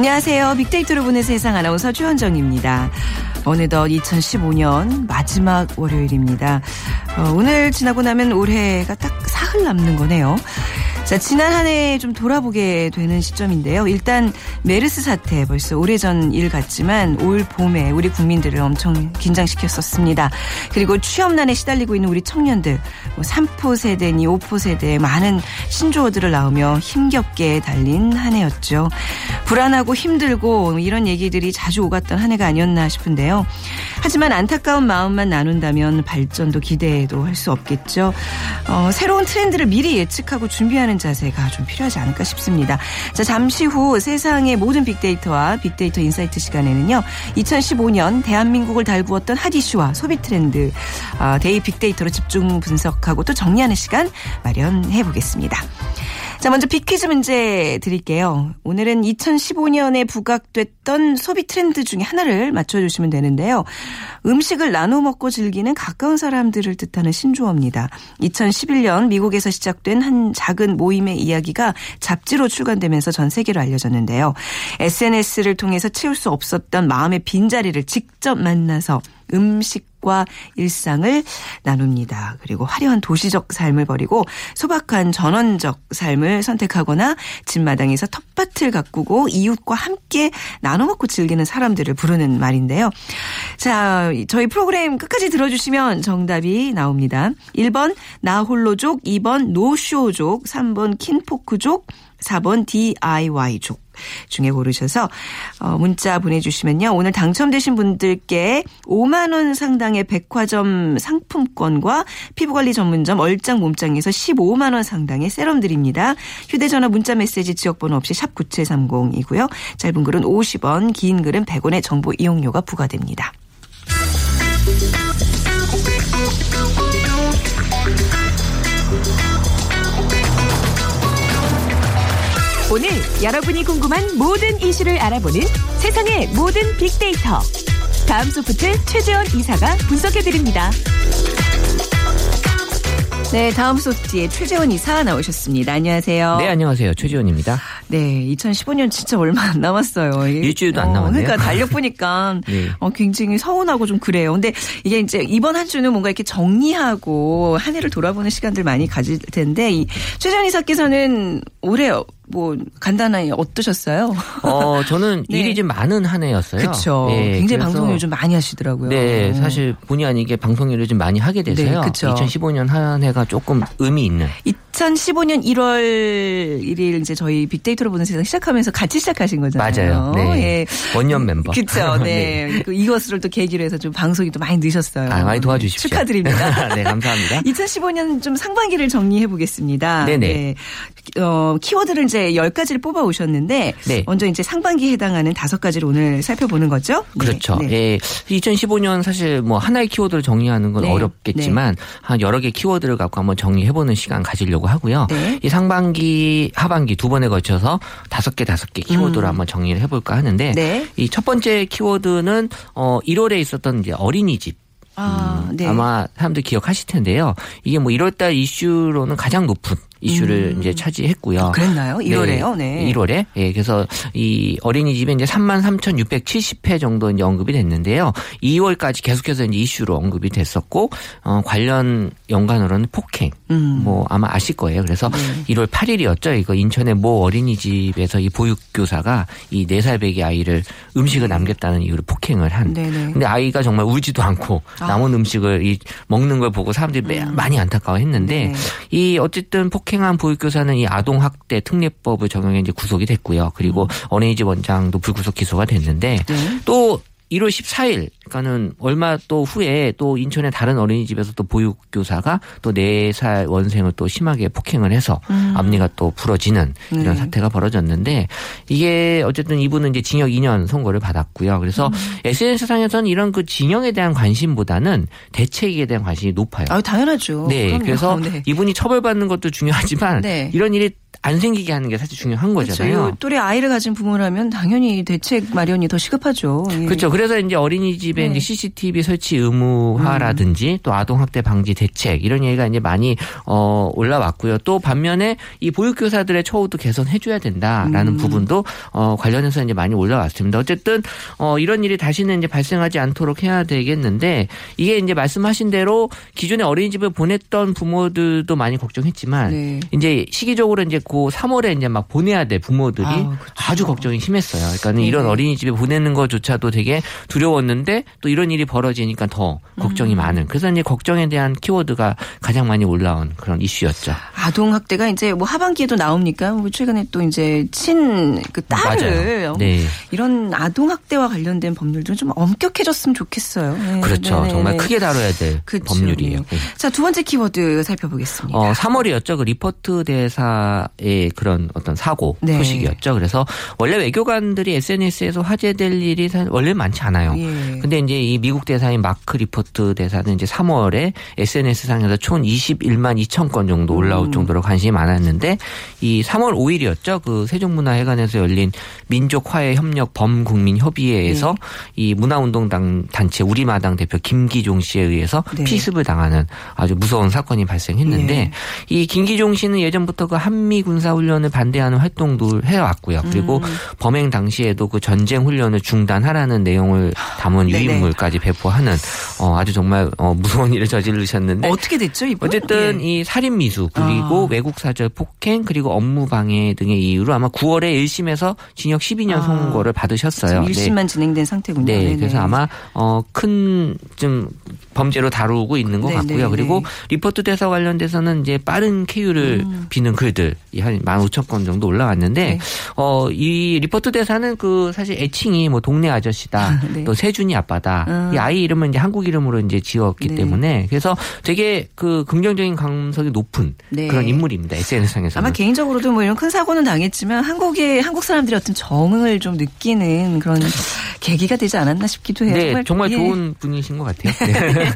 안녕하세요. 빅데이터로 보는 세상 아나운서 최현정입니다. 어느덧 2015년 마지막 월요일입니다. 어, 오늘 지나고 나면 올해가 딱 사흘 남는 거네요. 자, 지난 한 해 좀 돌아보게 되는 시점인데요. 일단 메르스 사태 벌써 오래전 일 같지만 올 봄에 우리 국민들을 엄청 긴장시켰었습니다. 그리고 취업난에 시달리고 있는 우리 청년들, 뭐 3포 세대니 5포 세대 많은 신조어들을 낳으며 힘겹게 달린 한 해였죠. 불안하고 힘들고 이런 얘기들이 자주 오갔던 한 해가 아니었나 싶은데요. 하지만 안타까운 마음만 나눈다면 발전도 기대도 할 수 없겠죠. 어, 새로운 트렌드를 미리 예측하고 준비하는 자세가 좀 필요하지 않을까 싶습니다. 자, 잠시 후 세상의 모든 빅데이터와 빅데이터 인사이트 시간에는요. 2015년 대한민국을 달구었던 핫 이슈와 소비 트렌드 어, 데이 빅데이터로 집중 분석하고 또 정리하는 시간 마련해 보겠습니다. 자, 먼저 빅퀴즈 문제 드릴게요. 오늘은 2015년에 부각됐던 소비 트렌드 중에 하나를 맞춰주시면 되는데요. 음식을 나눠 먹고 즐기는 가까운 사람들을 뜻하는 신조어입니다. 2011년 미국에서 시작된 한 작은 모임의 이야기가 잡지로 출간되면서 전 세계로 알려졌는데요. SNS를 통해서 채울 수 없었던 마음의 빈자리를 직접 만나서 음식 과 일상을 나눕니다. 그리고 화려한 도시적 삶을 버리고 소박한 전원적 삶을 선택하거나 집마당에서 텃밭을 가꾸고 이웃과 함께 나눠 먹고 즐기는 사람들을 부르는 말인데요. 자, 저희 프로그램 끝까지 들어주시면 정답이 나옵니다. 1번 나홀로족, 2번 노쇼족, 3번 킨포크족, 4번 DIY족. 중에 고르셔서 어, 문자 보내주시면요. 오늘 당첨되신 분들께 5만 원 상당의 백화점 상품권과 피부관리 전문점 얼짱 몸짱에서 15만 원 상당의 세럼 드립니다. 휴대전화 문자 메시지 지역번호 없이 샵 9730이고요. 짧은 글은 50원, 긴 글은 100원의 정보 이용료가 부과됩니다. 오늘 여러분이 궁금한 모든 이슈를 알아보는 세상의 모든 빅데이터. 다음 소프트 최재원 이사가 분석해드립니다. 네, 다음 소프트의 최재원 이사 나오셨습니다. 안녕하세요. 네, 안녕하세요. 최지원입니다. 네, 2015년 진짜 얼마 안 남았어요. 일주일도 안 어, 남았네요. 그러니까 달력 보니까 네. 어, 굉장히 서운하고 좀 그래요. 근데 이게 이제 이번 한 주는 뭔가 이렇게 정리하고 한 해를 돌아보는 시간들 많이 가질 텐데 이 최재원 이사께서는 올해 뭐 간단하게 어떠셨어요? 어, 저는 네. 일이 좀 많은 한 해였어요. 그렇죠. 네, 굉장히 방송을 요즘 많이 하시더라고요. 네, 사실 본의 아니게 방송 일을 좀 많이 하게 돼서요. 네, 그쵸. 2015년 한 해가 조금 의미 있는. 2015년 1월 1일 이제 저희 빅데이터로 보는 세상 시작하면서 같이 시작하신 거잖아요. 맞아요. 네. 예. 원년 멤버. 그렇죠. 네. 그 이것을 또 계기로 해서 좀 방송이 또 많이 늦었어요. 아, 많이 도와주십시오. 축하드립니다. 네, 감사합니다. 2015년 좀 상반기를 정리해 보겠습니다. 네네. 어, 키워드를 이제 10가지를 뽑아 오셨는데 네. 먼저 이제 상반기에 해당하는 다섯 가지를 오늘 살펴보는 거죠? 네. 그렇죠. 네. 예. 2015년 사실 뭐 하나의 키워드를 정리하는 건 네. 어렵겠지만 한 여러 개 키워드를 갖고 한번 정리해 보는 시간 가지려고 하고요. 네. 이 상반기, 하반기 두 번에 걸쳐서 다섯 개 다섯 개 키워드로 음. 한번 정리를 해볼까 하는데 네. 이첫 번째 키워드는 어 1월에 있었던 이제 어린이집. 아, 네. 음, 아마 사람들 기억하실 텐데요. 이게 뭐 1월달 이슈로는 가장 높은 이슈를 이제 차지했고요. 음. 그랬나요? 1월에요? 네. 1월에. 예, 그래서 이 어린이집에 이제 33,670회 정도 이제 언급이 됐는데요. 2월까지 계속해서 이제 이슈로 언급이 됐었고, 어, 관련 연관으로는 폭행. 음. 뭐 아마 아실 거예요. 그래서 네. 1월 8일이었죠. 이거 인천의 모 어린이집에서 이 보육교사가 이 4살 배기 아이를 음식을 남겼다는 이유로 폭행을 한. 네네. 근데 아이가 정말 울지도 않고 아. 남은 음식을 이 먹는 걸 보고 사람들이 매- 많이 안타까워했는데 네. 이 어쨌든 폭행 한 보육교사는 이 아동학대 특례법을 적용해 이제 구속이 됐고요. 그리고 어린이집 원장도 불구속 기소가 됐는데 음. 네. 또 1월 14일, 그러니까는 얼마 또 후에 또 인천의 다른 어린이집에서 또 보육교사가 또 4살 원생을 또 심하게 폭행을 해서 앞니가 또 부러지는 이런 네. 사태가 벌어졌는데 이게 어쨌든 이분은 이제 징역 2년 선고를 받았고요. 그래서 음. SNS상에서는 이런 그 징역에 대한 관심보다는 대책에 대한 관심이 높아요. 아, 당연하죠. 네, 그럼요. 그래서 네. 이분이 처벌받는 것도 중요하지만 네. 이런 일이 안 생기게 하는 게 사실 중요한 그렇죠. 거잖아요. 이 또래 아이를 가진 부모라면 당연히 대책 마련이 더 시급하죠. 예. 그렇죠. 그래서 이제 어린이집에 네. 이제 CCTV 설치 의무화라든지 또 아동학대 방지 대책 이런 얘기가 이제 많이 어 올라왔고요. 또 반면에 이 보육교사들의 처우도 개선해줘야 된다라는 음. 부분도 어 관련해서 이제 많이 올라왔습니다. 어쨌든 어 이런 일이 다시는 이제 발생하지 않도록 해야 되겠는데 이게 이제 말씀하신 대로 기존에 어린이집에 보냈던 부모들도 많이 걱정했지만 네. 이제 시기적으로 이제 고 3월에 이제 막 보내야 될 부모들이 그쵸. 아주 걱정이 심했어요. 그러니까는 네. 이런 어린이집에 보내는 것조차도 되게 두려웠는데 또 이런 일이 벌어지니까 더 걱정이 음. 많은. 그래서 이제 걱정에 대한 키워드가 가장 많이 올라온 그런 이슈였죠. 아동 학대가 이제 뭐 하반기에도 나옵니까? 뭐 최근에 또 이제 친 그 딸을 맞아요. 네. 이런 아동 학대와 관련된 법률도 좀 엄격해졌으면 좋겠어요. 네. 그렇죠. 네네네. 정말 크게 다뤄야 될 그쵸. 법률이에요. 네. 네. 자, 두 번째 키워드 살펴보겠습니다. 어, 3월이었죠. 그 리퍼트 대사 의 그런 어떤 사고 네. 소식이었죠. 그래서 원래 외교관들이 SNS에서 화제될 일이 사- 원래 많지 않아요. 예. 근데 이제 이 미국 대사인 마크 리퍼트 대사는 이제 3월에 SNS 상에서 총 21만 2천 건 정도 올라올 음. 정도로 관심이 많았는데 이 3월 5일이었죠. 그 세종문화회관에서 열린 민족화해 협력 범국민 협의회에서 네. 이 문화운동당 단체 우리마당 대표 김기종 씨에 의해서 네. 피습을 당하는 아주 무서운 사건이 발생했는데 예. 이 김기종 씨는 예전부터 그 한미 군사 훈련을 반대하는 활동도 해왔고요. 그리고 음. 범행 당시에도 그 전쟁 훈련을 중단하라는 내용을 담은 네네. 유인물까지 배포하는 어, 아주 정말 어, 무서운 일을 저지르셨는데 어떻게 됐죠, 이분? 어쨌든 예. 이 살인 미수 그리고 아. 외국 사절 폭행 그리고 업무 방해 등의 이유로 아마 9월에 1심에서 징역 12년 아. 선고를 받으셨어요. 지금 1심만 진행된 상태군요. 네, 네네. 그래서 아마 어, 큰 좀 범죄로 다루고 있는 것 네, 같고요. 네, 그리고 네. 리퍼트 대사 관련돼서는 이제 빠른 쾌유를 음. 비는 글들 이 한 15,000건 정도 올라왔는데 네. 어, 이 리퍼트 대사는 그 사실 애칭이 뭐 동네 아저씨다, 네. 또 세준이 아빠다. 음. 이 아이 이름은 이제 한국 이름으로 이제 지었기 네. 때문에 그래서 되게 그 긍정적인 감성이 높은 네. 그런 인물입니다. SNS상에서는. 아마 개인적으로도 뭐 이런 큰 사고는 당했지만 한국의 한국 사람들이 어떤 정을 좀 느끼는 그런 계기가 되지 않았나 싶기도 해요. 네, 정말, 예. 좋은 분이신 것 같아요. 네.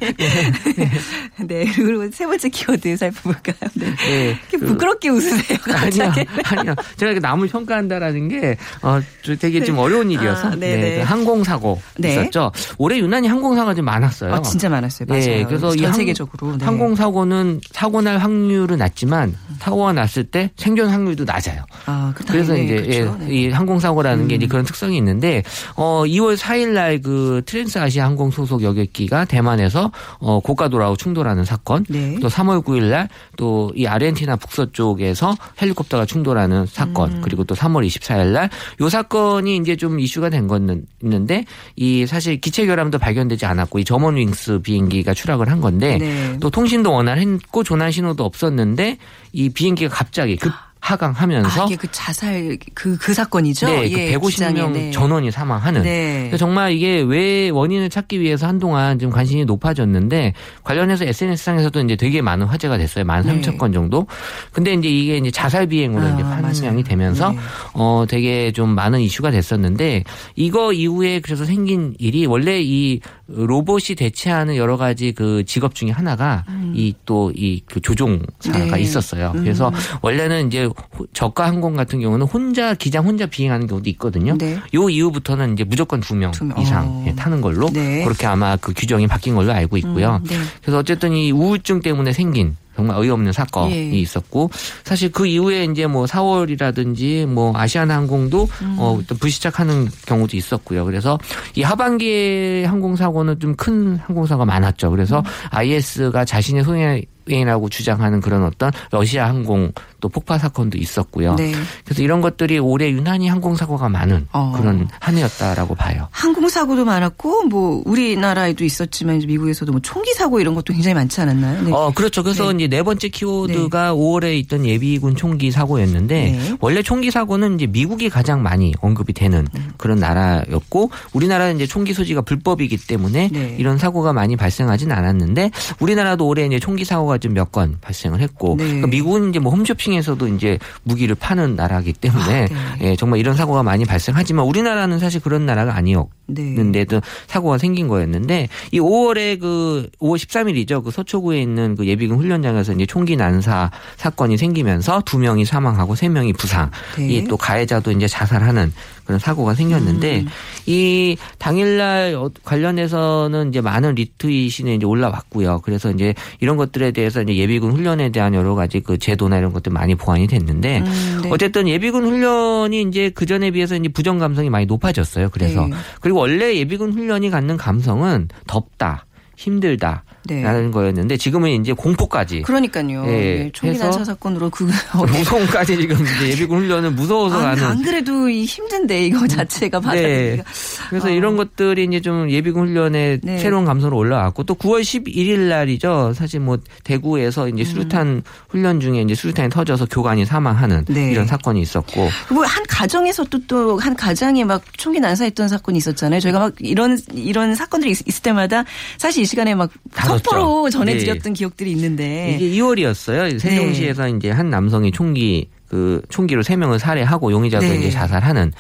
네, 그리고 세 번째 키워드 살펴볼까요? 네. 네, 그- 부끄럽게 웃으세요, 아니요. 아니요. 제가 이렇게 남을 평가한다라는 게, 어, 저 되게 좀 어려운 일이어서. 아, 네네. 그 항공사고 네. 있었죠. 올해 유난히 항공사고가 좀 많았어요. 아, 진짜 많았어요. 맞아요. 네, 그래서 이전 항- 세계적으로. 네. 항공사고는 사고 날 확률은 낮지만 사고가 났을 때 생존 확률도 낮아요. 아, 그 그래서 이제 그렇죠. 예, 네. 이 항공사고라는 게 이제 그런 특성이 있는데 어 2월 4일 날 그 트랜스 아시아 항공 소속 여객기가 대만에서 어 고가 도로하고 충돌하는 사건 네. 또 3월 9일 날 또 이 아르헨티나 북서쪽에서 헬리콥터가 충돌하는 사건 음. 그리고 또 3월 24일 날 요 사건이 이제 좀 이슈가 된 건 있는데 이 사실 기체 결함도 발견되지 않았고 이 저먼 윙스 비행기가 추락을 한 건데 네. 또 통신도 원활했고 조난 신호도 없었는데 이 비행기가 갑자기 급 하강하면서 아, 이게 그 자살 그, 그 사건이죠? 네, 예, 그 150명 기장에, 네. 전원이 사망하는. 네. 정말 이게 왜 원인을 찾기 위해서 한동안 좀 관심이 높아졌는데 관련해서 SNS상에서도 이제 되게 많은 화제가 됐어요. 13,000건 정도. 근데 이제 이게 이제 자살 비행으로 아, 이제 판명이. 되면서 네. 어 되게 좀 많은 이슈가 됐었는데 이거 이후에 그래서 생긴 일이 원래 이 로봇이 대체하는 여러 가지 그 직업 중에 하나가 이 또이그 조종사가 네. 있었어요. 그래서 원래는 이제 호- 저가 항공 같은 경우는 혼자 기장 혼자 비행하는 경우도 있거든요. 네. 요 이후부터는 이제 무조건 두 명. 이상 어. 예, 타는 걸로 네. 그렇게 아마 그 규정이 바뀐 걸로 알고 있고요. 음, 네. 그래서 어쨌든 이 우울증 때문에 생긴 정말 어이없는 사건이 예. 있었고 사실 그 이후에 이제 뭐 4월이라든지 뭐 아시아나항공도 음. 어, 또 불시착하는 경우도 있었고요. 그래서 이 하반기에 항공 사고는 좀 큰 항공사가 많았죠. 그래서 음. IS가 자신의 손에 유엔이라고 주장하는 그런 어떤 러시아 항공 또 폭파 사건도 있었고요. 네. 그래서 이런 것들이 올해 유난히 항공 사고가 많은 어. 그런 한 해였다라고 봐요. 항공 사고도 많았고 뭐 우리나라에도 있었지만 이제 미국에서도 뭐 총기 사고 이런 것도 굉장히 많지 않았나요? 네. 어, 그렇죠. 그래서 네. 이제 네 번째 키워드가 5월에 있던 예비군 총기 사고였는데 네. 원래 총기 사고는 이제 미국이 가장 많이 언급이 되는 음. 그런 나라였고 우리나라는 이제 총기 소지가 불법이기 때문에 네. 이런 사고가 많이 발생하진 않았는데 우리나라도 올해 이제 총기 사고가 좀 몇 건 발생을 했고 네. 그러니까 미국은 이제 뭐 홈쇼핑에서도 이제 무기를 파는 나라이기 때문에 아, 네. 예, 정말 이런 사고가 많이 발생하지만 우리나라는 사실 그런 나라가 아니었. 네. 는데도 사고가 생긴 거였는데 이 5월에 그 5월 13일이죠. 그 서초구에 있는 그 예비군 훈련장에서 이제 총기 난사 사건이 생기면서 두 명이 사망하고 세 명이 부상. 네. 이또 가해자도 이제 자살하는 그런 사고가 생겼는데 음. 이 당일날 어- 관련해서는 이제 많은 리트윗이 이제 올라왔고요. 그래서 이제 이런 것들에 대해 서 이제 예비군 훈련에 대한 여러 가지 그 제도나 이런 것들 많이 보완이 됐는데 음, 네. 어쨌든 예비군 훈련이 이제 그 전에 비해서 이제 부정 감성이 많이 높아졌어요. 그래서 네. 그리고 원래 예비군 훈련이 갖는 감성은 덥다, 힘들다. 네. 라는 거였는데 지금은 이제 공포까지 그러니까요. 예, 네, 총기 해서 난사 사건으로 그 무서움까지 지금 이제 예비군 훈련을 무서워서 아, 가는 안 그래도 이 힘든데 이거 자체가 네. 받아들이기가. 그래서 어. 이런 것들이 이제 좀 예비군 훈련에 네. 새로운 감성으로 올라왔고 또 9월 11일 날이죠. 사실 뭐 대구에서 이제 수류탄 훈련 중에 이제 수류탄이 터져서 교관이 사망하는 네. 이런 사건이 있었고 그리고 한 가정에서 또 또 한 가장이 막 총기 난사했던 사건이 있었잖아요. 저희가 막 이런 이런 사건들이 있, 을 때마다 사실 이 시간에 막 속보로 네. 전해드렸던 기억들이 있는데. 이게 2월이었어요. 세종시에서 이제 한 남성이 총기 그 총기로 세 명을 살해하고 용의자도 네. 이제 자살하는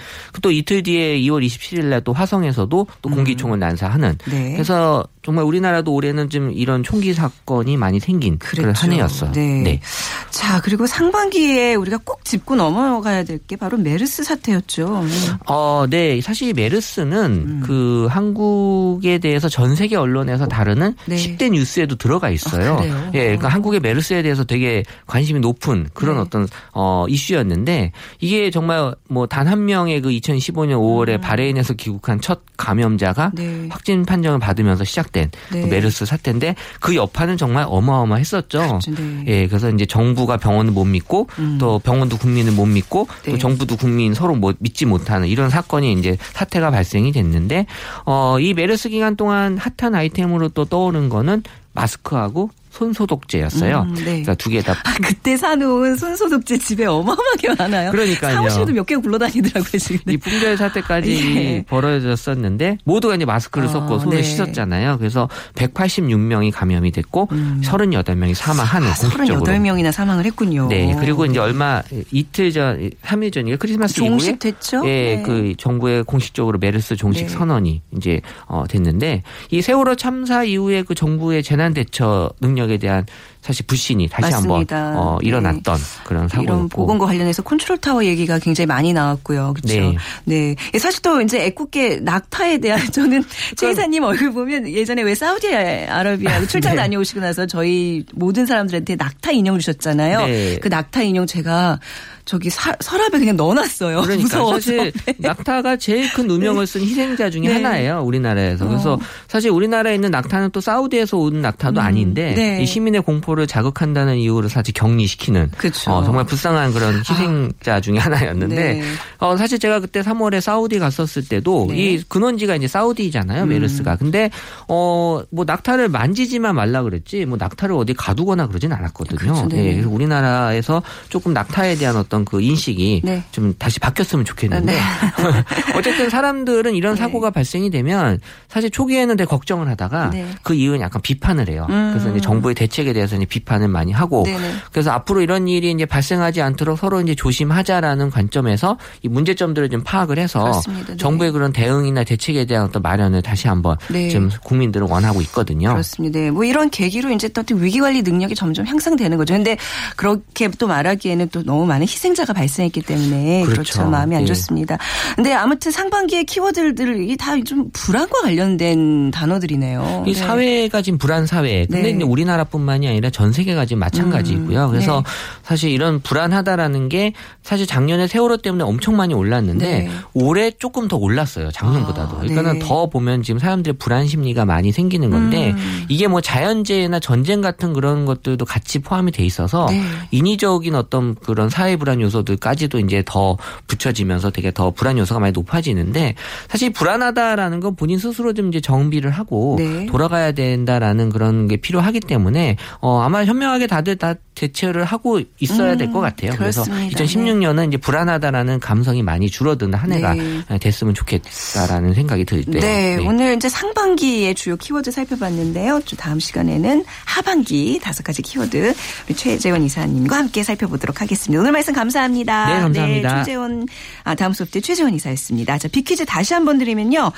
또 이틀 뒤에 2월 27일 날 또 화성에서도 또 공기총을 난사하는 음. 네. 그래서 정말 우리나라도 올해는 좀 이런 총기 사건이 많이 생긴 그런 그랬죠. 한 해였어요. 네. 자 그리고 상반기에 우리가 꼭 짚고 넘어가야 될 게 바로 메르스 사태였죠. 어, 네. 사실 메르스는 그 한국에 대해서 전 세계 언론에서 다루는 네. 10대 뉴스에도 들어가 있어요. 아? 예, 그러니까 한국의 메르스에 대해서 되게 관심이 높은 그런 네. 어떤 어 이슈였는데 이게 정말 뭐 단 한 명의 그 2015년 5월에 바레인에서 귀국한 첫 감염자가 음. 네. 확진 판정을 받으면서 시작된 네. 그 메르스 사태인데 그 여파는 정말 어마어마했었죠. 그렇죠. 네. 예, 그래서 이제 정부가 병원을 못 믿고 음. 또 병원도 국민을 못 믿고 네. 또 정부도 국민 서로 못 믿지 못하는 이런 사건이 이제 사태가 발생이 됐는데 어, 이 메르스 기간 동안 핫한 아이템으로 또 떠오른 거는 마스크하고 손소독제였어요. 음, 네. 그러니까 두 개 다. 아, 그때 사놓은 손소독제 집에 어마어마하게 많아요. 그러니까요. 사무실도 몇 개 굴러다니더라고요 지금. 이 분별 사태까지 예. 벌어졌었는데 모두가 이제 마스크를 아, 썼고 손을 네. 씻었잖아요. 그래서 186명이 감염이 됐고 38명이 사망하는 아, 공식적으로. 38명이나 사망을 했군요. 네. 그리고 이제 얼마 이틀 전, 3일 전이에요. 크리스마스 이후에 종식 됐죠? 예, 네. 그 정부의 공식적으로 메르스 종식 네. 선언이 이제 어 됐는데 이 세월호 참사 이후에 그 정부의 재난 대처 능력 에 대한 사실 불신이 다시 맞습니다. 한번 어 네. 일어났던 그런 사고였고. 이런 보건과 관련해서 컨트롤 타워 얘기가 굉장히 많이 나왔고요. 그렇죠. 네. 네. 예, 사실 또 이제 애꿎게 낙타에 대한 저는 최 이사님 얼굴 보면 예전에 왜 사우디아라비아 출장 네. 다녀오시고 나서 저희 모든 사람들한테 낙타 인형을 주셨잖아요. 네. 그 낙타 인형 제가 저기 사- 서랍에 그냥 넣어놨어요. 그러니까 무서워서. 사실 낙타가 제일 큰 누명을 쓴 희생자 중에 네. 하나예요 우리나라에서 그래서 어. 사실 우리나라에 있는 낙타는 또 사우디에서 온 낙타도 음, 아닌데 네. 이 시민의 공포를 자극한다는 이유로 사실 격리시키는. 어, 정말 불쌍한 그런 희생자 중에 하나였는데 네. 어, 사실 제가 그때 3월에 사우디 갔었을 때도 네. 이 근원지가 이제 사우디잖아요 음. 메르스가 근데 어 뭐 낙타를 만지지만 말라 그랬지 뭐 낙타를 어디 가두거나 그러진 않았거든요. 그렇죠. 네. 예, 그래서 우리나라에서 조금 낙타에 대한 어떤 그 인식이 네. 좀 다시 바뀌었으면 좋겠는데 네. 어쨌든 사람들은 이런 네. 사고가 발생이 되면 사실 초기에는 되게 걱정을 하다가 네. 그 이후는 약간 비판을 해요. 음. 그래서 이제 정부의 대책에 대해서 이제 비판을 많이 하고 네네. 그래서 앞으로 이런 일이 이제 발생하지 않도록 서로 이제 조심하자라는 관점에서 이 문제점들을 좀 파악을 해서. 네. 정부의 그런 대응이나 대책에 대한 어떤 마련을 다시 한번 네. 지금 국민들은 원하고 있거든요. 그렇습니다. 네. 뭐 이런 계기로 이제 또 위기 관리 능력이 점점 향상되는 거죠. 근데 그렇게 또 말하기에는 또 너무 많은 희생 자가 발생했기 때문에 그렇죠. 그렇죠. 마음이 안 예. 좋습니다. 근데 아무튼 상반기의 키워드들이 다 좀 불안과 관련된 단어들이네요. 이 네. 사회가 지금 불안 사회. 근데 네. 우리나라뿐만이 아니라 전 세계가 지금 마찬가지고요. 그래서 네. 사실 이런 불안하다라는 게 사실 작년에 세월호 때문에 엄청 많이 올랐는데 네. 올해 조금 더 올랐어요. 작년보다도. 아, 그러니까는 네. 더 보면 지금 사람들의 불안 심리가 많이 생기는 건데 음. 이게 뭐 자연재해나 전쟁 같은 그런 것들도 같이 포함이 돼 있어서 네. 인위적인 어떤 그런 사회 불안 요소들까지도 이제 더 붙여지면서 되게 더 불안 요소가 많이 높아지는데 사실 불안하다라는 건 본인 스스로 좀 이제 정비를 하고 네. 돌아가야 된다라는 그런 게 필요하기 때문에 어 아마 현명하게 다들 다 대처를 하고 있어야 음, 될것 같아요. 그래서 그렇습니다. 2016년은 이제 불안하다라는 감성이 많이 줄어드는 한 해가 네. 됐으면 좋겠다라는 생각이 들때요. 네, 오늘 이제 상반기의 주요 키워드 살펴봤는데요. 또 다음 시간에는 하반기 다섯 가지 키워드 우리 최재원 이사님과 함께 살펴보도록 하겠습니다. 오늘 말씀 감사합니다. 네, 감사합니다. 최재원 아 다음 수업 때 최재원 이사였습니다. 자, 비퀴즈 다시 한번 드리면요.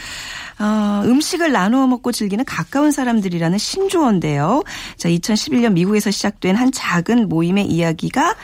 어, 음식을 나누어 먹고 즐기는 가까운 사람들이라는 신조어인데요. 자, 2011년 미국에서 시작된 한 작은 모임의 이야기가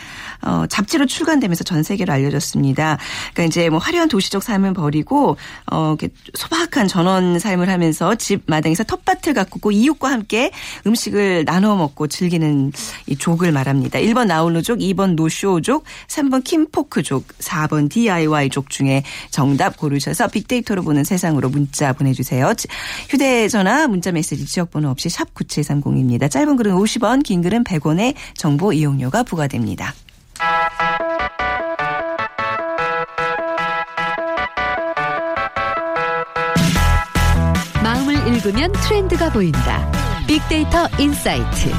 어, 잡지로 출간되면서 전 세계로 알려졌습니다. 그러니까 이제 뭐 화려한 도시적 삶을 버리고 어, 이렇게 소박한 전원 삶을 하면서 집 마당에서 텃밭을 가꾸고 이웃과 함께 음식을 나눠 먹고 즐기는 이 족을 말합니다. 1번 나홀로족, 2번 노쇼족, 3번 킴포크족, 4번 DIY족 중에 정답 고르셔서 빅데이터로 보는 세상으로 문자 보내주세요. 지- 휴대전화, 문자메시지 지역번호 없이 샵 9730입니다. 짧은 글은 50원, 긴 글은 100원의 정보 이용료가 부과됩니다. 마음을 읽으면 트렌드가 보인다. 빅데이터 insight.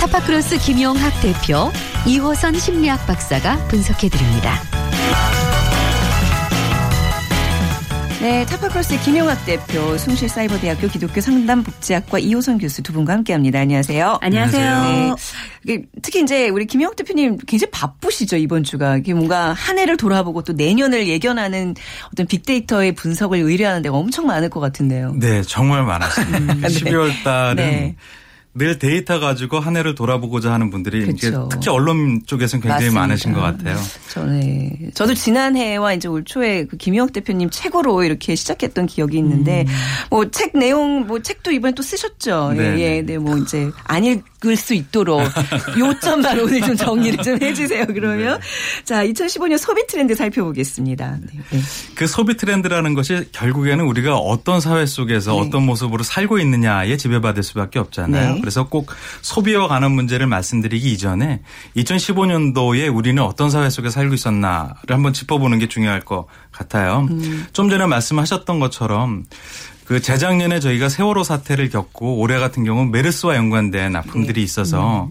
타파크로스 김용학 대표, 이호선 심리학 박사가 분석해드립니다. 네, 타파크로스의 김용학 대표, 숭실사이버대학교 기독교 상담복지학과 이호선 교수 두 분과 함께합니다. 안녕하세요. 안녕하세요. 네. 특히 이제 우리 김용학 대표님 굉장히 바쁘시죠 이번 주가. 이게 뭔가 한 해를 돌아보고 또 내년을 예견하는 어떤 빅데이터의 분석을 의뢰하는 데가 엄청 많을 것 같은데요. 네, 정말 많았습니다. 네. 12월 달은 네. 늘 데이터 가지고 한 해를 돌아보고자 하는 분들이 이제 그쵸. 특히 언론 쪽에서는 굉장히 맞습니다. 많으신 것 같아요. 저네. 저도 지난해와 이제 올 초에 그 김용학 대표님 책으로 이렇게 시작했던 기억이 있는데 뭐책 내용 뭐 책도 이번에 또 쓰셨죠. 네, 예, 네. 예. 네, 뭐 이제 안 읽 을수 있도록 요점만 오늘 좀 정리를 좀 해주세요. 그러면 자 2015년 소비 트렌드 살펴보겠습니다. 네, 네. 그 소비 트렌드라는 것이 결국에는 우리가 어떤 사회 속에서 네. 어떤 모습으로 살고 있느냐에 지배받을 수밖에 없잖아요. 네. 그래서 꼭 소비와 관한 문제를 말씀드리기 이전에 2015년도에 우리는 어떤 사회 속에 살고 있었나를 한번 짚어보는 게 중요할 것 같아요. 음. 좀 전에 말씀하셨던 것처럼 그 재작년에 저희가 세월호 사태를 겪고 올해 같은 경우는 메르스와 연관된 네. 아픔들이 있어서 음.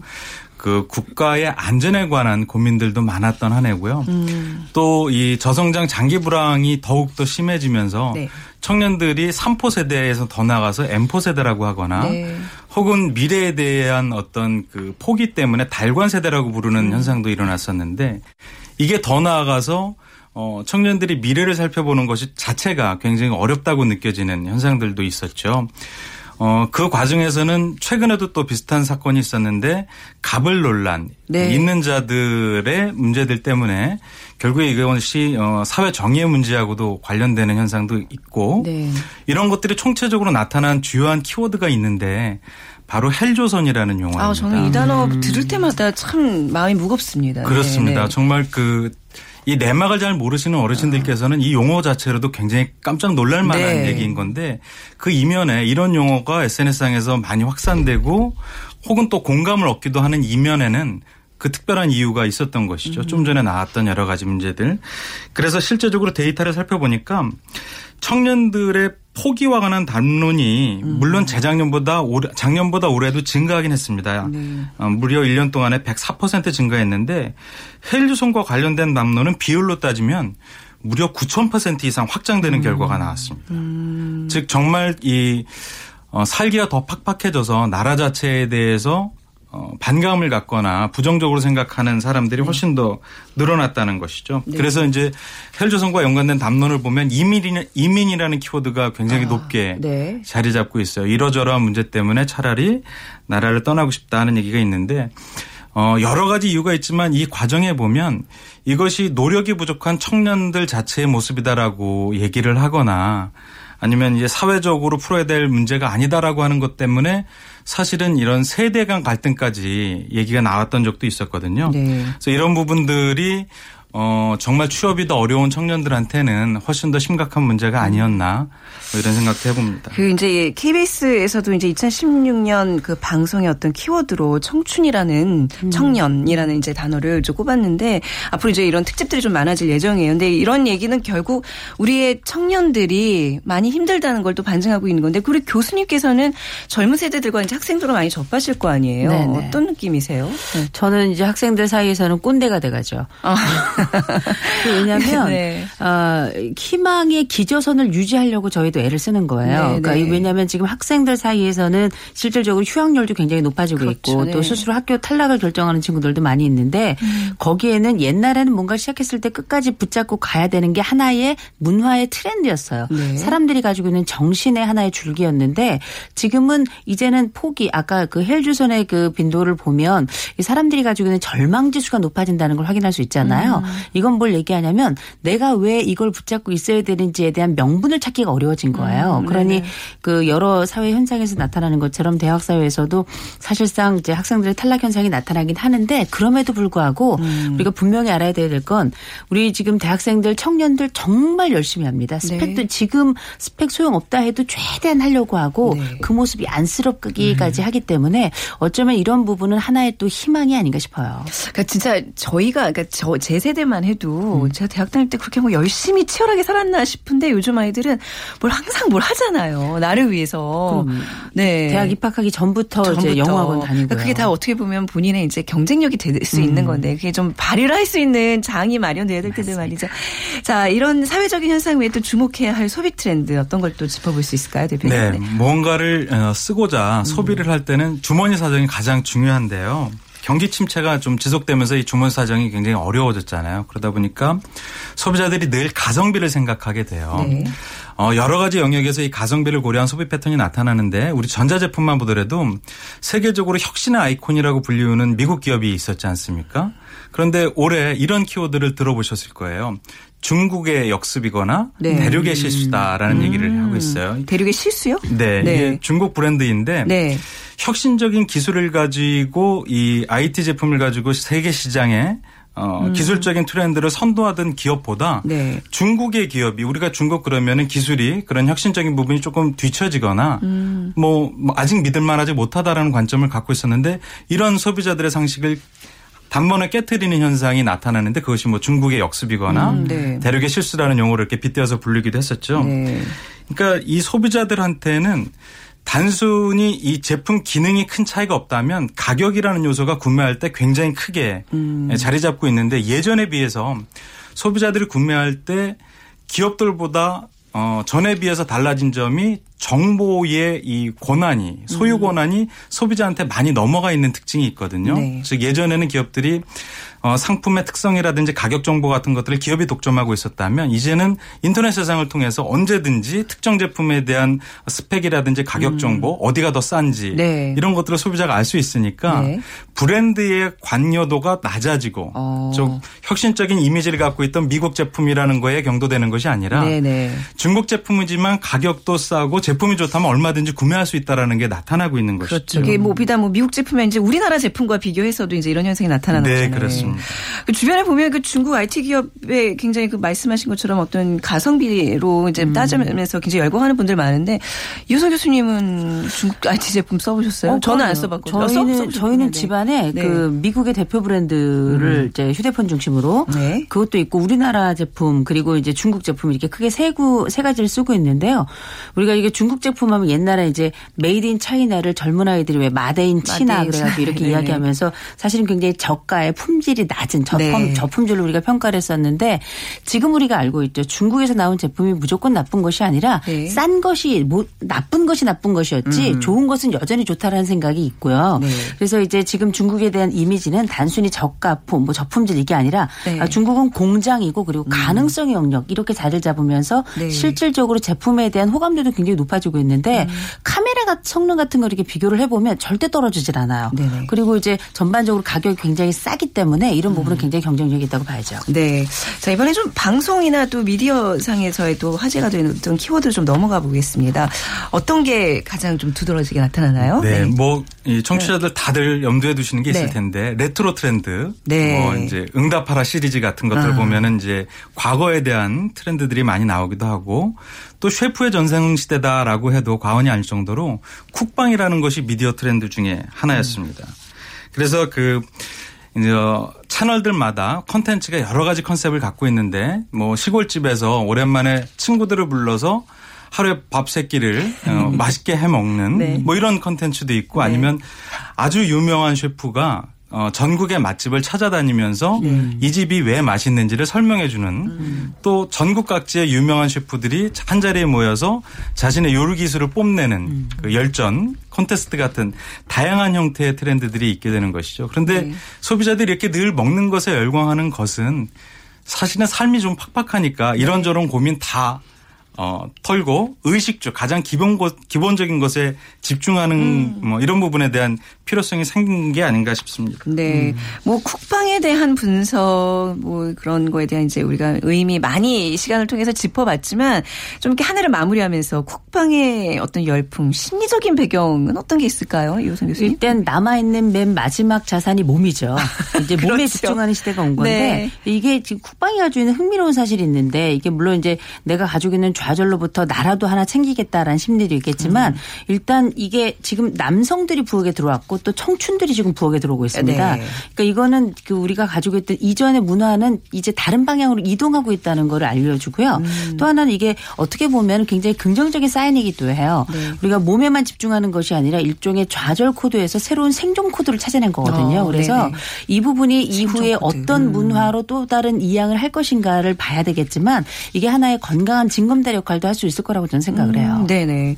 그 국가의 안전에 관한 고민들도 많았던 한 해고요. 음. 또이 저성장 장기 불황이 더욱 더 심해지면서 네. 청년들이 3포 세대에서 더 나가서 M포 세대라고 하거나 네. 혹은 미래에 대한 어떤 그 포기 때문에 달관 세대라고 음. 부르는 현상도 일어났었는데 이게 더 나아가서 어 청년들이 미래를 살펴보는 것이 자체가 굉장히 어렵다고 느껴지는 현상들도 있었죠. 어, 그 과정에서는 최근에도 또 비슷한 사건이 있었는데 갑을 논란, 네. 있는 자들의 문제들 때문에 결국에 이것이 어, 사회 정의의 문제하고도 관련되는 현상도 있고 네. 이런 것들이 총체적으로 나타난 주요한 키워드가 있는데 바로 헬조선이라는 용어입니다. 아, 저는 이 단어 들을 때마다 참 마음이 무겁습니다. 네, 그렇습니다. 네. 정말 그 이 내막을 잘 모르시는 어르신들께서는 이 용어 자체로도 굉장히 깜짝 놀랄 만한 네. 얘기인 건데 그 이면에 이런 용어가 SNS상에서 많이 확산되고 혹은 또 공감을 얻기도 하는 이면에는 그 특별한 이유가 있었던 것이죠. 음. 좀 전에 나왔던 여러 가지 문제들. 그래서 실제적으로 데이터를 살펴보니까 청년들의 포기와 관한 담론이 음. 물론 재작년보다 올해, 작년보다 올해도 증가하긴 했습니다. 네. 어, 무려 1년 동안에 104% 증가했는데 헬류손과 관련된 담론은 비율로 따지면 무려 9,000% 이상 음. 확장되는 결과가 나왔습니다. 즉 정말 이 어, 살기가 더 팍팍해져서 나라 자체에 대해서 어, 반감을 갖거나 부정적으로 생각하는 사람들이 훨씬 더 늘어났다는 것이죠. 그래서 이제 헬조선과 연관된 담론을 보면 이민이, 이민이라는 키워드가 굉장히 높게 네. 자리 잡고 있어요. 이러저러한 문제 때문에 차라리 나라를 떠나고 싶다 하는 얘기가 있는데 어, 여러 가지 이유가 있지만 이 과정에 보면 이것이 노력이 부족한 청년들 자체의 모습이다라고 얘기를 하거나 아니면 이제 사회적으로 풀어야 될 문제가 아니다라고 하는 것 때문에 사실은 이런 세대 간 갈등까지 얘기가 나왔던 적도 있었거든요. 네. 그래서 이런 부분들이 어, 정말 취업이 더 어려운 청년들한테는 훨씬 더 심각한 문제가 아니었나 뭐 이런 생각도 해봅니다. 그 이제 KBS에서도 이제 2016년 그 방송의 어떤 키워드로 청춘이라는 청년이라는 이제 단어를 좀 꼽았는데 앞으로 이제 이런 특집들이 좀 많아질 예정이에요. 근데 이런 얘기는 결국 우리의 청년들이 많이 힘들다는 걸 또 반증하고 있는 건데 우리 교수님께서는 젊은 세대들과 이제 학생들과 많이 접하실 거 아니에요. 네네. 어떤 느낌이세요? 네. 저는 이제 학생들 사이에서는 꼰대가 돼가죠. 그 왜냐하면 네. 어, 희망의 기저선을 유지하려고 저희도 애를 쓰는 거예요. 네, 그러니까 네. 이 왜냐하면 지금 학생들 사이에서는 실질적으로 휴학률도 굉장히 높아지고 그렇죠. 있고 네. 또 스스로 학교 탈락을 결정하는 친구들도 많이 있는데 음. 거기에는 옛날에는 뭔가 시작했을 때 끝까지 붙잡고 가야 되는 게 하나의 문화의 트렌드였어요. 네. 사람들이 가지고 있는 정신의 하나의 줄기였는데 지금은 이제는 포기 아까 그 헬주선의 그 빈도를 보면 이 사람들이 가지고 있는 절망 지수가 높아진다는 걸 확인할 수 있잖아요. 이건 뭘 얘기하냐면 내가 왜 이걸 붙잡고 있어야 되는지에 대한 명분을 찾기가 어려워진 거예요. 그러니 그 여러 사회 현상에서 나타나는 것처럼 대학 사회에서도 사실상 이제 학생들의 탈락 현상이 나타나긴 하는데 그럼에도 불구하고 우리가 분명히 알아야 될 건 우리 지금 대학생들 청년들 정말 열심히 합니다. 스펙도 지금 스펙 소용 없다 해도 최대한 하려고 하고 네. 그 모습이 안쓰럽기까지 하기 때문에 어쩌면 이런 부분은 하나의 또 희망이 아닌가 싶어요. 그러니까 진짜 저희가 그러니까 저 제 세대 만 해도 제가 대학 다닐 때 그렇게 뭐 열심히 치열하게 살았나 싶은데 요즘 아이들은 뭘 항상 뭘 하잖아요. 나를 위해서. 그럼 네. 대학 입학하기 전부터, 이제 전부터. 영어학원 다니고요. 그러니까 그게 다 어떻게 보면 본인의 이제 경쟁력이 될 수 있는 건데 그게 좀 발휘를 할 수 있는 장이 마련돼야 될 텐데 말이죠. 자 이런 사회적인 현상 외에 또 주목해야 할 소비 트렌드 어떤 걸 또 짚어볼 수 있을까요, 대표님? 네, 뭔가를 어, 쓰고자 소비를 할 때는 주머니 사정이 가장 중요한데요. 경기 침체가 좀 지속되면서 이 주머니 사정이 굉장히 어려워졌잖아요. 그러다 보니까 소비자들이 늘 가성비를 생각하게 돼요. 네. 어, 여러 가지 영역에서 이 가성비를 고려한 소비 패턴이 나타나는데 우리 전자제품만 보더라도 세계적으로 혁신의 아이콘이라고 불리우는 미국 기업이 있었지 않습니까? 그런데 올해 이런 키워드를 들어보셨을 거예요. 중국의 역습이거나 네. 대륙의 실수다라는 얘기를 하고 있어요. 대륙의 실수요? 네, 네. 이게 중국 브랜드인데 네. 혁신적인 기술을 가지고 이 IT 제품을 가지고 세계 시장에 어, 기술적인 트렌드를 선도하던 기업보다 음. 네. 중국의 기업이 우리가 중국 그러면은 기술이 그런 혁신적인 부분이 조금 뒤처지거나 음. 뭐, 뭐 아직 믿을만하지 못하다라는 관점을 갖고 있었는데 이런 소비자들의 상식을 단번에 깨뜨리는 현상이 나타나는데 그것이 뭐 중국의 역습이거나 음, 네. 대륙의 실수라는 용어를 이렇게 빗대어서 부르기도 했었죠. 네. 그러니까 이 소비자들한테는 단순히 이 제품 기능이 큰 차이가 없다면 가격이라는 요소가 구매할 때 굉장히 크게 음. 자리 잡고 있는데 예전에 비해서 소비자들이 구매할 때 기업들보다 어, 전에 비해서 달라진 점이 정보의 이 권한이 소유 권한이 소비자한테 많이 넘어가 있는 특징이 있거든요. 음. 네. 즉 예전에는 기업들이 어, 상품의 특성이라든지 가격 정보 같은 것들을 기업이 독점하고 있었다면 이제는 인터넷 세상을 통해서 언제든지 특정 제품에 대한 스펙이라든지 가격 정보 어디가 더 싼지 음. 네. 이런 것들을 소비자가 알 수 있으니까 네. 브랜드의 관여도가 낮아지고 어. 좀 혁신적인 이미지를 갖고 있던 미국 제품이라는 거에 경도되는 것이 아니라 네네. 중국 제품이지만 가격도 싸고 제품이 좋다면 얼마든지 구매할 수 있다라는 게 나타나고 있는 것이죠. 그렇죠. 이게 뭐 비단 뭐 미국 제품이 이제 우리나라 제품과 비교해서도 이제 이런 현상이 나타나는 네, 거잖아요. 그렇습니다. 그 주변에 보면 그 중국 IT 기업에 굉장히 그 말씀하신 것처럼 어떤 가성비로 이제 따지면서 굉장히 열광하는 분들 많은데 이호선 교수님은 중국 IT 제품 써보셨어요? 어, 저는 안. 써봤거든요. 저희는. 저희는 네. 집안에 네. 그 미국의 대표 브랜드를 이제 휴대폰 중심으로 네. 그것도 있고 우리나라 제품 그리고 이제 중국 제품 이렇게 크게 세구 세 가지를 쓰고 있는데요. 우리가 이게 중국 제품 하면 옛날에 이제 made in China를 젊은 아이들이 왜 마데인 치나 마데인 그래가지고 이렇게 네네. 이야기하면서 사실은 굉장히 저가의 품질이 낮은 저품 네. 저품질로 우리가 평가를 했었는데 지금 우리가 알고 있죠. 중국에서 나온 제품이 무조건 나쁜 것이 아니라 네. 싼 것이 뭐 나쁜 것이 나쁜 것이었지 좋은 것은 여전히 좋다라는 생각이 있고요. 네. 그래서 이제 지금 중국에 대한 이미지는 단순히 저가품, 뭐 저품질 이게 아니라 네. 아, 중국은 공장이고 그리고 가능성의 영역 이렇게 자리를 잡으면서 네. 실질적으로 제품에 대한 호감도도 굉장히 높아지고 있는데 카메라 성능 같은 거 이렇게 비교를 해보면 절대 떨어지질 않아요. 네네. 그리고 이제 전반적으로 가격이 굉장히 싸기 때문에 이런 부분은 굉장히 경쟁력이 있다고 봐야죠. 네. 자, 이번에 좀 방송이나 또 미디어 상에서의 또 화제가 되는 어떤 키워드를 좀 넘어가 보겠습니다. 어떤 게 가장 좀 두드러지게 나타나나요? 네, 뭐, 이 청취자들 다들 염두에 두시는 게 있을 네. 텐데, 레트로 트렌드. 네. 뭐, 이제, 응답하라 시리즈 같은 것들 아. 보면은 이제, 과거에 대한 트렌드들이 많이 나오기도 하고, 또 셰프의 전성 시대다라고 해도 과언이 아닐 정도로, 쿡방이라는 것이 미디어 트렌드 중에 하나였습니다. 그래서 그, 이제 어, 채널들마다 컨텐츠가 여러 가지 컨셉을 갖고 있는데 뭐 시골집에서 오랜만에 친구들을 불러서 하루에 밥 세 끼를 어, 맛있게 해 먹는 네. 뭐 이런 컨텐츠도 있고 아니면 아주 유명한 셰프가 어, 전국의 맛집을 찾아다니면서 이 집이 왜 맛있는지를 설명해 주는 또 전국 각지의 유명한 셰프들이 한 자리에 모여서 자신의 요리 기술을 뽐내는 그 열전 콘테스트 같은 다양한 형태의 트렌드들이 있게 되는 것이죠. 그런데 네. 소비자들이 이렇게 늘 먹는 것에 열광하는 것은 사실은 삶이 좀 팍팍하니까 이런저런 고민 다 어, 털고 의식주 가장 기본 것 기본적인 것에 집중하는 뭐 이런 부분에 대한 필요성이 생긴 게 아닌가 싶습니다. 네. 뭐 쿡방에 대한 분석 뭐 그런 거에 대한 이제 우리가 의미 많이 시간을 통해서 짚어봤지만 좀 이렇게 하나를 마무리하면서 쿡방의 어떤 열풍 심리적인 배경은 어떤 게 있을까요? 이호선 교수님. 일단 남아있는 맨 마지막 자산이 몸이죠. 이제 몸에 그렇죠. 집중하는 시대가 온 건데 네. 이게 지금 국방이 가지고 있는 흥미로운 사실이 있는데 이게 물론 이제 내가 가지고 있는 좌 절로부터 나라도 하나 챙기겠다라는 심리도 있겠지만 음. 일단 이게 지금 남성들이 부엌에 들어왔고 또 청춘들이 지금 부엌에 들어오고 있습니다. 네. 그러니까 이거는 그 우리가 가지고 있던 이전의 문화는 이제 다른 방향으로 이동하고 있다는 걸 알려주고요. 음. 또 하나는 이게 어떻게 보면 굉장히 긍정적인 사인이기도 해요. 네. 우리가 몸에만 집중하는 것이 아니라 일종의 좌절 코드에서 새로운 생존 코드를 찾아낸 거거든요. 어, 그래서 네네. 이 부분이 이후에 코드. 어떤 문화로 또 다른 이양을 할 것인가를 봐야 되겠지만 이게 하나의 건강한 징검다리 역할도 할 수 있을 거라고 저는 생각을 해요. 음, 네네.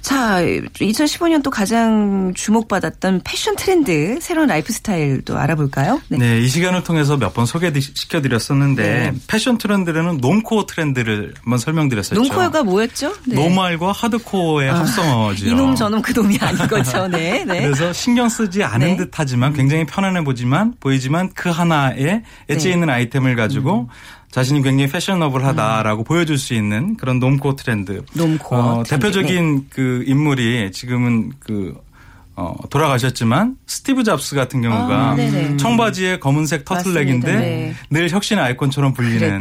자, 2015년 또 가장 주목받았던 패션 트렌드, 새로운 라이프 스타일도 알아볼까요? 네. 이 시간을 통해서 몇 번 소개시켜드렸었는데 네. 패션 트렌드는 normcore 트렌드를 한번 설명드렸었죠. 논코어가 뭐였죠? 네. normal과 hardcore의 합성어죠. 이놈 저놈 그 놈이 아닌 거죠. 네. 네. 그래서 신경 쓰지 않은 네. 듯하지만 굉장히 편안해 보지만 보이지만 그 하나에 엣지 네. 있는 아이템을 가지고 음. 자신이 굉장히 패셔너블하다라고 보여줄 수 있는 그런 normcore 트렌드. normcore 어, 트렌드. 대표적인 그 인물이 지금은 그 어, 돌아가셨지만 스티브 잡스 같은 경우가 아. 청바지에 검은색 터틀넥인데. 네. 늘 혁신의 아이콘처럼 불리는.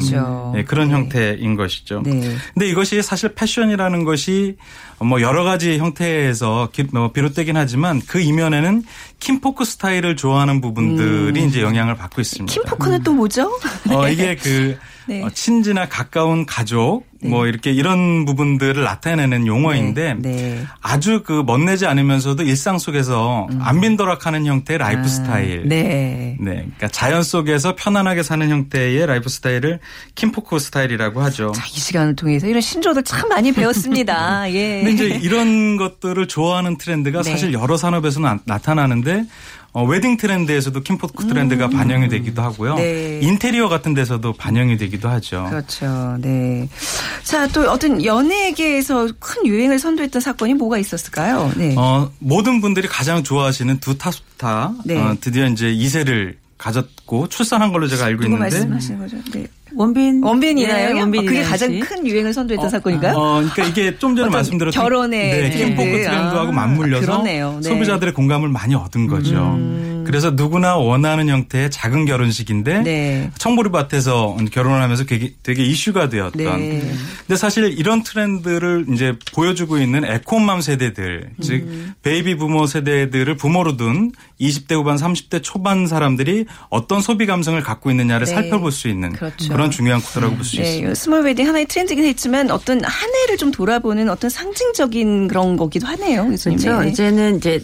예, 그런 네. 형태인 것이죠. 네. 근데 이것이 사실 패션이라는 것이 뭐 여러 가지 형태에서 기- 뭐 비롯되긴 하지만 그 이면에는 kinfolk 스타일을 좋아하는 부분들이 음. 이제 영향을 받고 있습니다. kinfolk는 또 뭐죠? 어, 이게 그 네. 어, 친지나 가까운 가족 뭐 이렇게 이런 부분들을 나타내는 용어인데 네. 네. 아주 그 멋내지 않으면서도 일상 속에서 안빈낙도하는 형태의 라이프 음. 아, 스타일. 네. 네, 그러니까 자연 속에서 편안하게 사는 형태의 라이프 스타일을 kinfolk 스타일이라고 하죠. 자, 이 시간을 통해서 이런 신조어들 참 많이 배웠습니다. 예. 근데 이제 이런 것들을 좋아하는 트렌드가 네. 사실 여러 산업에서 나, 나타나는데 어, 웨딩 트렌드에서도 kinfolk 트렌드가 반영이 되기도 하고요. 음. 네. 인테리어 같은 데서도 반영이 되기도 하죠. 그렇죠. 네. 자, 또 어떤 연예계에서 큰 유행을 선도했던 사건이 뭐가 있었을까요? 네. 어, 모든 분들이 가장 좋아하시는 두 톱스타 네. 어, 드디어 이제 2세를 가졌고 출산한 걸로 제가 알고 누구 있는데 말씀하시는 거죠? 네. 원빈 원빈 이나요? 네, 원빈 그게 이나영 가장 씨. 큰 유행을 선도했던 사건인가요? 어, 그러니까 이게 좀 전에 말씀드렸던 결혼의 네, 트렌드. kinfolk 트렌드하고 아, 맞물려서 그러네요. 네. 소비자들의 공감을 많이 얻은 거죠. 음. 그래서 누구나 원하는 형태의 작은 결혼식인데 네. 청보리밭에서 결혼을 하면서 되게, 되게 이슈가 되었던. 네. 근데 사실 이런 트렌드를 이제 보여주고 있는 에코맘 세대들, 즉 음. 베이비 부모 세대들을 부모로 둔 20대 후반, 30대 초반 사람들이 어떤 소비 감성을 갖고 있느냐를 네. 살펴볼 수 있는 그렇죠. 그런 중요한 코드라고 볼수 네, 있습니다. small wedding 하나의 트렌드긴 했지만 어떤 한 해를 좀 돌아보는 어떤 상징적인 그런 거기도 하네요. 교수님. 그렇죠. 네. 이제는 이제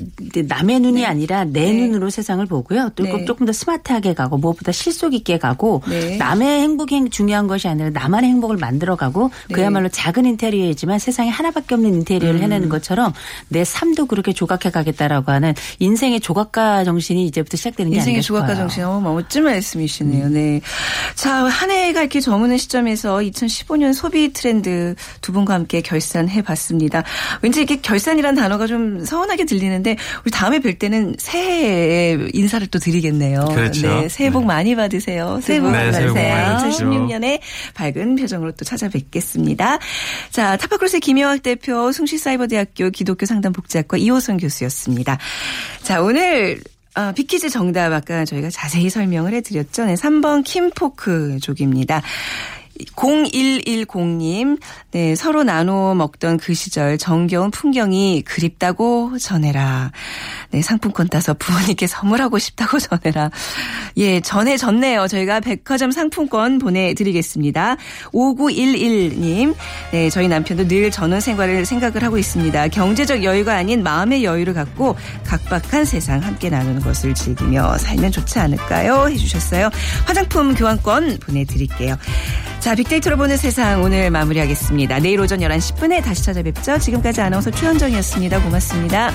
남의 눈이 아니라 내 네. 눈으로 세상 을 보고요. 또 네. 조금 더 스마트하게 가고 무엇보다 실속 있게 가고 네. 남의 행복이 중요한 것이 아니라 나만의 행복을 만들어가고 네. 그야말로 작은 인테리어이지만 세상에 하나밖에 없는 인테리어를 음. 해내는 것처럼 내 삶도 그렇게 조각해 가겠다라고 하는 인생의 조각가 정신이 이제부터 시작되는 게 아닌가 인생의. 조각가 정신, 어, 멋진 말씀이시네요. 네. 자, 한 해가 이렇게 저무는 시점에서 2015년 소비 트렌드 두 분과 함께 결산해 봤습니다. 왠지 이렇게 결산이란 단어가 좀 서운하게 들리는데, 우리 다음에 뵐 때는 새해에 인사를 또 드리겠네요. 그렇죠. 네. 새해 복 네. 많이 받으세요. 새해 복 네, 많이 받으세요. 받으십시오. 2016년에 밝은 표정으로 또 찾아뵙겠습니다. 자, 타파크로스의 김용학 대표, 숭실사이버대학교 기독교 상담복지학과 이호선 교수였습니다. 자, 오늘 아, 비키즈 정답 아까 저희가 자세히 설명을 해드렸죠. 네, 3번 킨포크족입니다. 0110님, 네, 서로 나눠 먹던 그 시절 정겨운 풍경이 그립다고 전해라. 네, 상품권 따서 부모님께 선물하고 싶다고 전해라. 예, 전해졌네요. 저희가 백화점 상품권 보내드리겠습니다. 5911님, 네, 저희 남편도 늘 전원 생활을 생각을 하고 있습니다. 경제적 여유가 아닌 마음의 여유를 갖고 각박한 세상 함께 나누는 것을 즐기며 살면 좋지 않을까요? 해주셨어요. 화장품 교환권 보내드릴게요. 자, 빅데이터로 보는 세상 오늘 마무리하겠습니다. 내일 오전 11시 10분에 다시 찾아뵙죠. 지금까지 아나운서 최현정이었습니다. 고맙습니다.